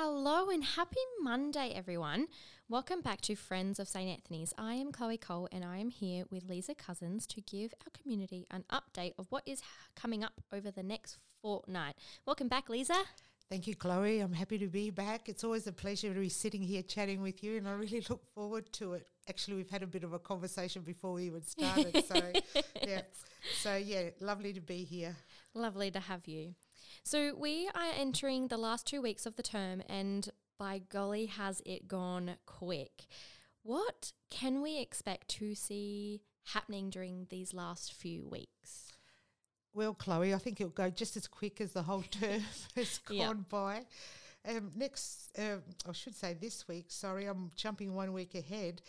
Hello and happy Monday, everyone. Welcome back to Friends of St. Anthony's. I am Chloe Cole and I am here with Liza Couzens to give our community an update of what is coming up over the next fortnight. Welcome back, Liza. Thank you, Chloe. I'm happy to be back. It's always a pleasure to be sitting here chatting with you, and I really look forward to it. Actually, we've had a bit of a conversation before we even started, so yeah, so yeah, lovely to be here. Lovely to have you. So, we are entering the last two weeks of the term, and by golly, has it gone quick. What can we expect to see happening during these last few weeks? Well, Chloe, I think it'll go just as quick as the whole term has gone Yeah. by. Um, next, um I should say this week. Sorry, I'm jumping one week ahead.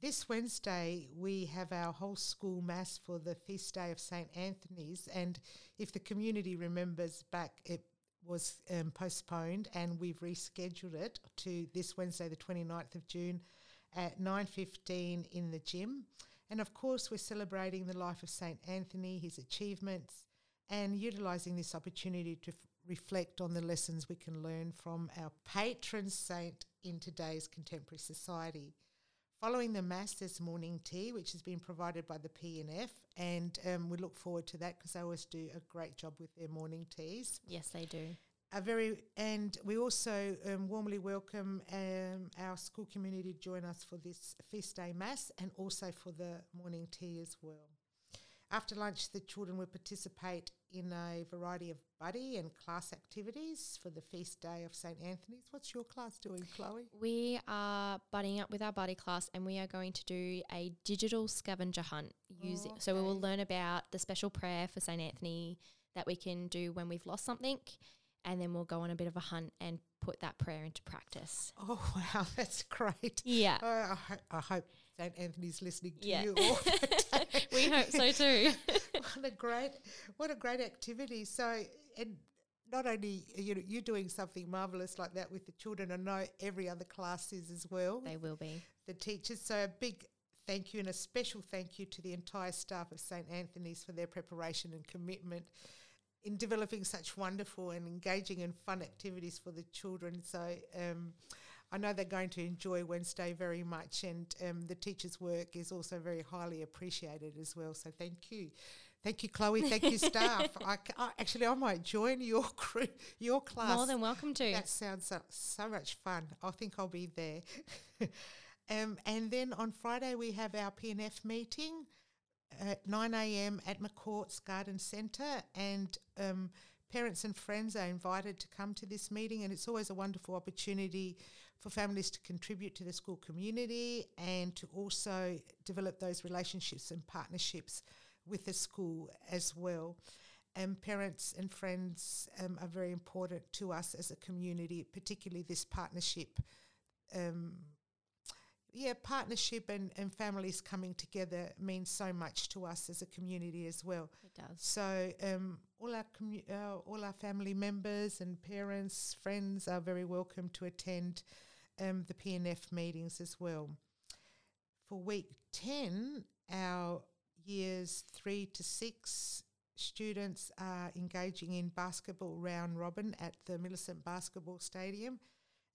This Wednesday, we have our whole school mass for the feast day of St Anthony's, and if the community remembers back, it was um, postponed, and we've rescheduled it to this Wednesday, the 29th of June, at 9:15 in the gym. And of course, we're celebrating the life of St. Anthony, his achievements, and utilising this opportunity to f- reflect on the lessons we can learn from our patron saint in today's contemporary society. Following the Mass, there's morning tea, which has been provided by the P&F, and um, we look forward to that because they always do a great job with their morning teas Yes, they do. a very and we also um, warmly welcome um, our school community to join us for this feast day mass and also for the morning tea as well. After lunch, the children will participate in a variety of buddy and class activities for the feast day of St Anthony's. What's your class doing, Chloe? We are budding up with our buddy class and we are going to do a digital scavenger hunt using so we will learn about the special prayer for St. Anthony that we can do when we've lost something and then we'll go on a bit of a hunt and put that prayer into practice. Oh wow, that's great. Yeah. Oh, I, ho- I hope St Anthony's listening to Yeah. you all. we hope so too. what a great what a great activity. So and not only are you you doing something marvelous like that with the children. I know every other class is as well. They will be. the teachers. So a big thank you and a special thank you to the entire staff of st anthony's for their preparation and commitment in developing such wonderful and engaging and fun activities for the children. So um, I know they're going to enjoy Wednesday very much, and um, the teachers' work is also very highly appreciated as well. So thank you, thank you, Chloe. Thank you, staff. I, I- actually I might join your crew, your class. More than welcome to. That sounds so, so much fun. I think I'll be there. um, and then on Friday we have our P&F meeting at 9 a.m. at McCourt's Garden Centre, and um, parents and friends are invited to come to this meeting. And it's always a wonderful opportunity for families to contribute to the school community and to also develop those relationships and partnerships with the school as well. And parents and friends um, are very important to us as a community, particularly this partnership. Um, yeah, partnership and, and families coming together means so much to us as a community as well. It does. So um, all our commu- uh, all our family members and parents, friends are very welcome to attend um, the P&F meetings as well. For week ten, our years three to six students are engaging in basketball round robin at the Millicent Basketball Stadium,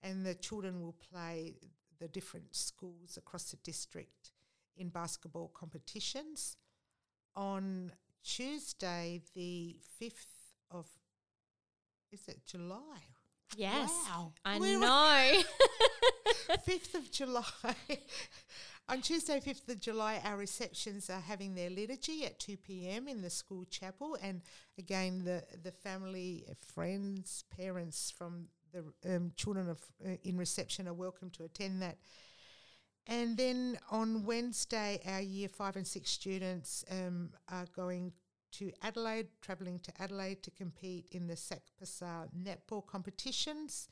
and the children will play the different schools across the district in basketball competitions. On Tuesday, the 5th of, is it July? Yes. Wow. I We're- know. 5th of July. On Tuesday, 5th of July, our receptions are having their liturgy at 2 p.m. in the school chapel. And again, the, the family, friends, parents from the um, children of, uh, in reception are welcome to attend that. And then on Wednesday, our year five and six students um, are going to Adelaide, travelling to Adelaide to compete in the SAC Passar netball competitions.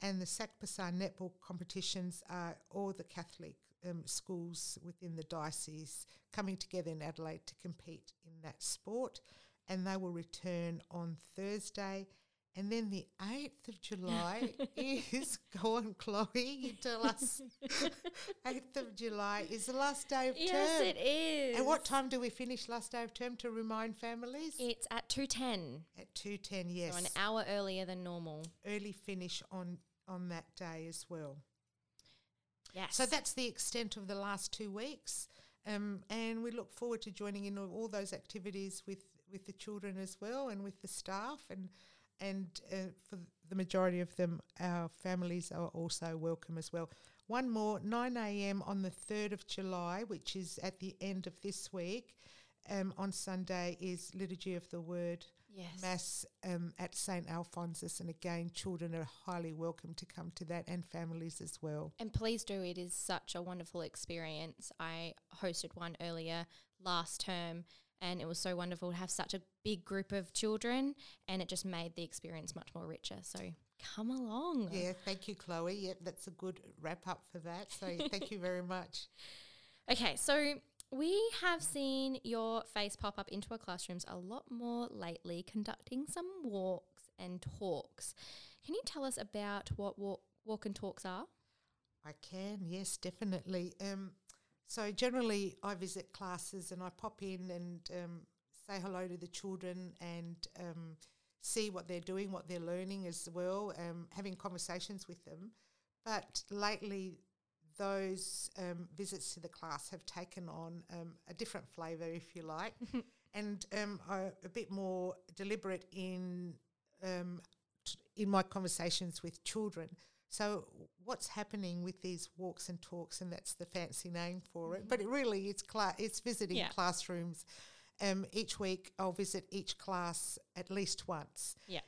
And the SAC Passar netball competitions are all the Catholic um, schools within the diocese coming together in Adelaide to compete in that sport. And they will return on Thursday. And then the 8th of July is, go on, Chloe, you tell us. 8th of July is the last day of yes, term. Yes, it is. And what time do we finish last day of term to remind families? It's at 2.10. At 2.10, yes. So an hour earlier than normal. Early finish on, on that day as well. Yes. So that's the extent of the last two weeks, um, and we look forward to joining in all, all those activities with with the children as well, and with the staff, and and uh, for the majority of them, our families are also welcome as well. One more, 9 a.m. on the 3rd of July, which is at the end of this week. Um, on Sunday is Liturgy of the Word yes. Mass um, at St. Alphonsus. And again, children are highly welcome to come to that and families as well. And please do. It is such a wonderful experience. I hosted one earlier last term and it was so wonderful to have such a big group of children and it just made the experience much more richer. So come along. Yeah, thank you, Chloe. Yep, that's a good wrap up for that. So thank you very much. Okay, so we have seen your face pop up into our classrooms a lot more lately, conducting some walks and talks. Can you tell us about what walk, walk and talks are? I can, yes, definitely. Um, so generally, I visit classes and I pop in and um, say hello to the children and um, see what they're doing, what they're learning as well, um, having conversations with them. But lately, those um, visits to the class have taken on um, a different flavour, if you like, and um, are a bit more deliberate in um, t- in my conversations with children. So, what's happening with these walks and talks, and that's the fancy name for it, but it really it's cla- it's visiting Yeah. classrooms. Um, each week, I'll visit each class at least once Yeah.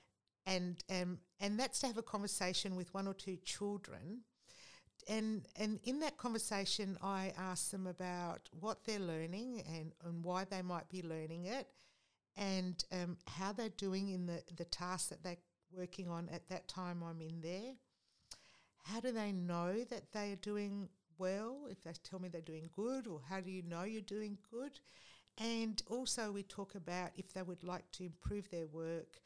and um, and that's to have a conversation with one or two children and and in that conversation I ask them about what they're learning and, and why they might be learning it and um, how they're doing in the, the tasks that they're working on at that time I'm in there. How do they know that they are doing well? If they tell me they're doing good, or how do you know you're doing good? And also, we talk about if they would like to improve their work,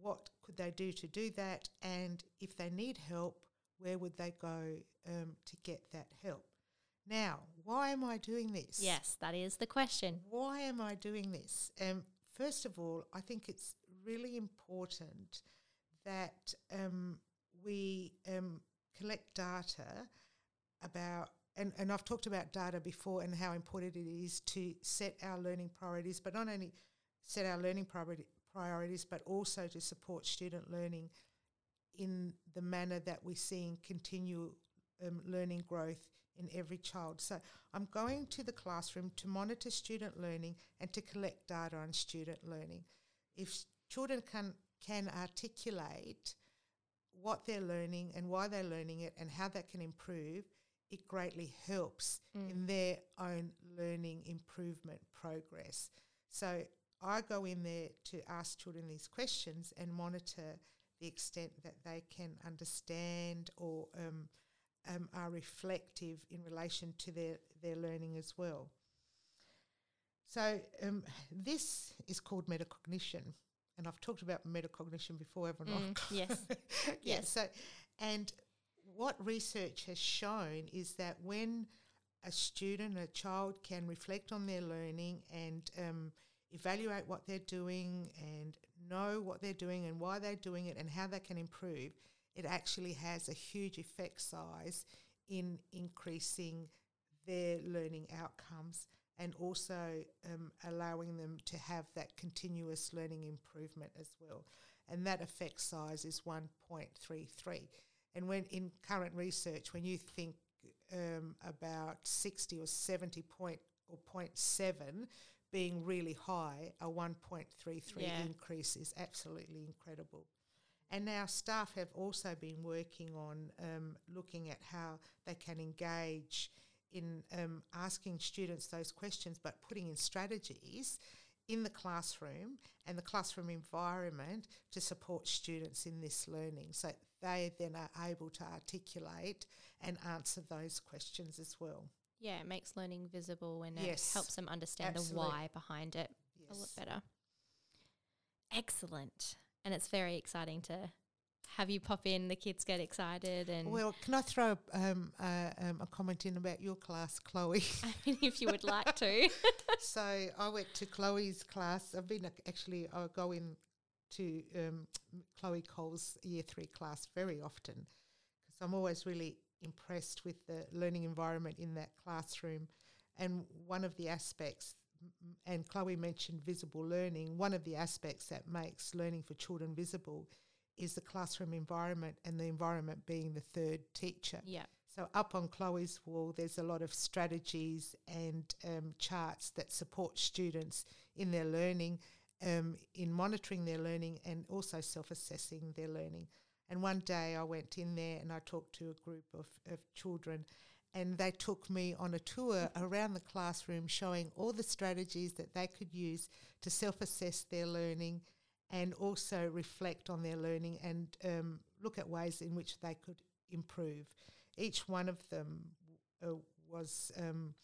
what could they do to do that? And if they need help, where would they go um, to get that help? Now, why am I doing this? Yes, that is the question. Why am I doing this? Um, first of all, I think it's really important that um, we um, collect data about, and, and I've talked about data before and how important it is to set our learning priorities, but not only set our learning priority, priorities, but also to support student learning in the manner that we're seeing continue um, learning growth in every child. So I'm going to the classroom to monitor student learning and to collect data on student learning. If children can can articulate what they're learning and why they're learning it and how that can improve, it greatly helps in their own learning improvement progress. So I go in there to ask children these questions and monitor the extent that they can understand or um, um, are reflective in relation to their, their learning as well. So um, this is called metacognition, and I've talked about metacognition before, haven't I? Mm, yes. yeah, Yes. So, and what research has shown is that when a student, a child, can reflect on their learning and um, evaluate what they're doing and know what they're doing and why they're doing it and how they can improve, it actually has a huge effect size in increasing their learning outcomes and also um, allowing them to have that continuous learning improvement as well. And that effect size is 1.33. And when in current research, when you think um, about 60 or 70 point or 0.7 being really high, a 1.33 Yeah. increase is absolutely incredible. And our staff have also been working on um, looking at how they can engage in um, asking students those questions, but putting in strategies in the classroom and the classroom environment to support students in this learning. So they then are able to articulate and answer those questions as well. Yeah, it makes learning visible and Yes, it helps them understand absolutely. the why behind it a lot better. Excellent. And it's very exciting to have you pop in, the kids get excited and Well, can I throw um, uh, um, a comment in about your class, Chloe? I mean if you would like to. so I went to Chloe's class. I've been ac- actually I go in to um, Chloe Cole's year three class very often because I'm always really impressed with the learning environment in that classroom. And one of the aspects, and Chloe mentioned visible learning, one of the aspects that makes learning for children visible is the classroom environment, and the environment being the third teacher. Yeah. So up on Chloe's wall, there's a lot of strategies and um, charts that support students in their learning, um, in monitoring their learning, and also self-assessing their learning. And one day I went in there and I talked to a group of, of children, and they took me on a tour around the classroom, showing all the strategies that they could use to self-assess their learning, and also reflect on their learning and um, look at ways in which they could improve each one of them uh, was um,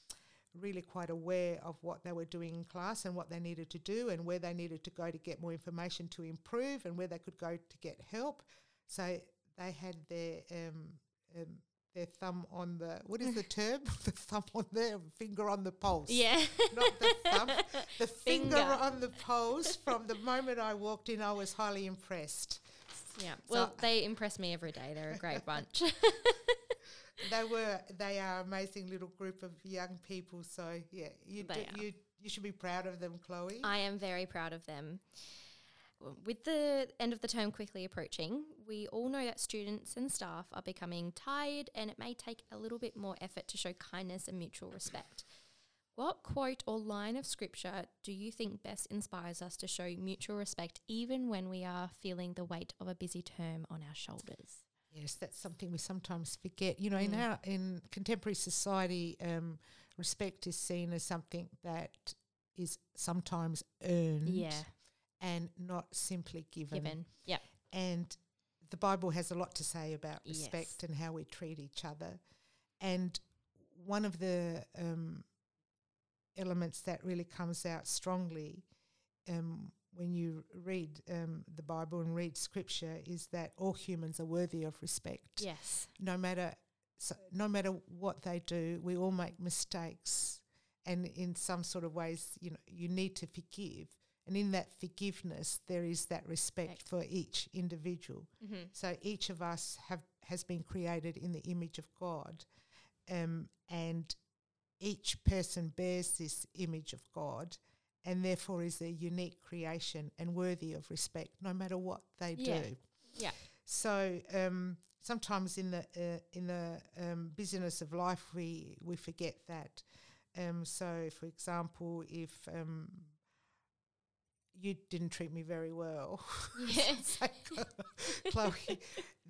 really quite aware of what they were doing in class and what they needed to do and where they needed to go to get more information to improve and where they could go to get help. So they had their um, um, their thumb on the what is the term? the thumb on their finger on the pulse. Yeah. Not the thumb, the finger. Finger. on the pulse. From the moment I walked in, I was highly impressed. Yeah. So- Well, they impress me every day. They're a great bunch. they were they are amazing little group of young people so yeah you They do, are. you you should be proud of them chloe I am very proud of them. With the end of the term quickly approaching, we all know that students and staff are becoming tired and it may take a little bit more effort to show kindness and mutual respect. What quote or line of scripture do you think best inspires us to show mutual respect even when we are feeling the weight of a busy term on our shoulders? yes that's something we sometimes forget you know in Mm. our in contemporary society um, respect is seen as something that is sometimes earned Yeah, and not simply given, given. Yeah. and the bible has a lot to say about respect Yes. and how we treat each other and one of the um, elements that really comes out strongly um, when you read um, the Bible and read Scripture is that all humans are worthy of respect. Yes. No matter so, no matter what they do, we all make mistakes, and in some sort of ways, you know, you need to forgive. And in that forgiveness, there is that respect for each individual. Mm-hmm. So each of us have has been created in the image of God, um, and each person bears this image of God, and therefore is a unique creation and worthy of respect, no matter what they Yeah. do. Yeah. So um, sometimes in the uh, in the um, busyness of life, we we forget that. Um, so, for example, if um, you didn't treat me very well, Yes. Chloe,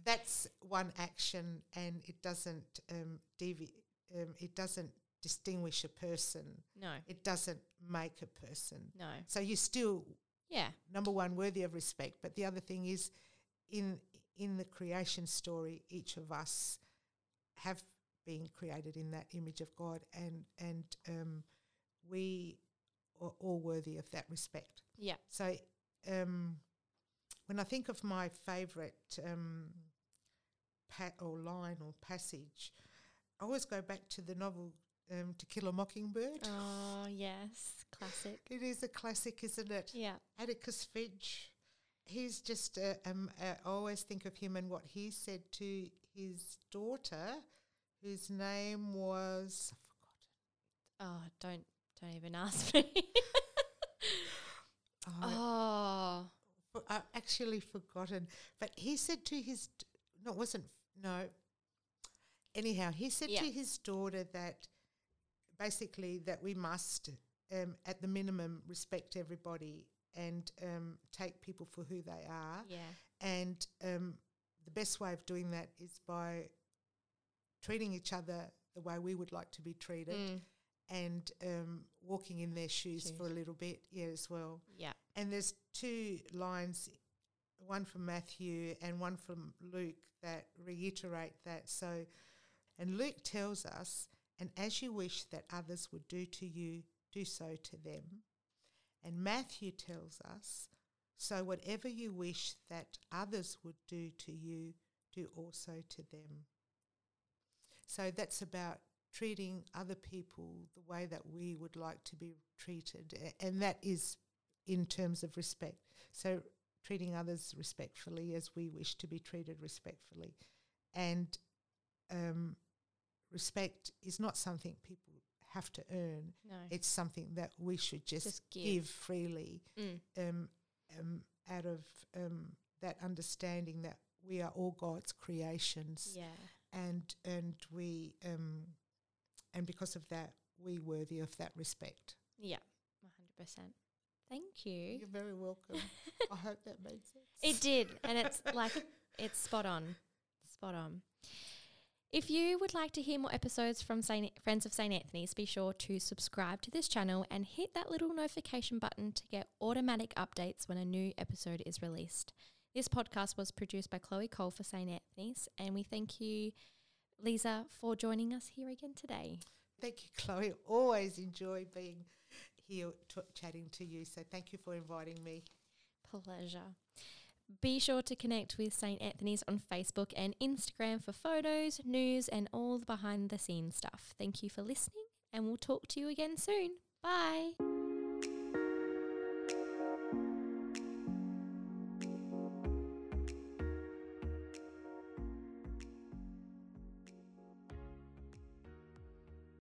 that's one action, and it doesn't um, devi- um, it doesn't distinguish a person. No. It doesn't make a person. No. So you're still Yeah. number one worthy of respect, but the other thing is in in the creation story, each of us have been created in that image of God, and and um, we are all worthy of that respect. Yeah. So, um, when I think of my favourite um, pat or line or passage, I always go back to the novel um, To Kill a Mockingbird. Oh, yes. Classic. It is a classic, isn't it? Yeah. Atticus Finch. He's just, uh, um, uh, I always think of him and what he said to his daughter, whose name was, Oh, don't don't even ask me. oh, oh. I've actually forgotten. But he said to his, no, it wasn't, no. Anyhow, he said Yeah. to his daughter that basically that we must, um, at the minimum, respect everybody and um, take people for who they are. Yeah. And um, the best way of doing that is by treating each other the way we would like to be treated Mm. And um, walking in their shoes, for a little bit, yeah, as well. Yeah. And there's two lines, one from Matthew and one from Luke, that reiterate that. So, and Luke tells us, and as you wish that others would do to you, do so to them. And Matthew tells us, so whatever you wish that others would do to you, do also to them. So that's about treating other people the way that we would like to be treated. And that is in terms of respect. So treating others respectfully as we wish to be treated respectfully. And um, respect is not something people have to earn. No. It's something that we should just, Just give. give. freely Mm. um, um, out of um, that understanding that we are all God's creations, Yeah. and and we um, and because of that, we worthy of that respect. Yeah. 100%. Thank you. You're very welcome. I hope that made sense. It did, and it's like it's spot on, spot on. If you would like to hear more episodes from Saint Friends of St Anthony's, be sure to subscribe to this channel and hit that little notification button to get automatic updates when a new episode is released. This podcast was produced by Chloe Cole for St Anthony's, and we thank you, Liza, for joining us here again today. Thank you, Chloe. Always enjoy being here t- chatting to you. So thank you for inviting me. Pleasure. Be sure to connect with St. Anthony's on Facebook and Instagram for photos, news, and all the behind the scenes stuff. Thank you for listening, and we'll talk to you again soon. Bye.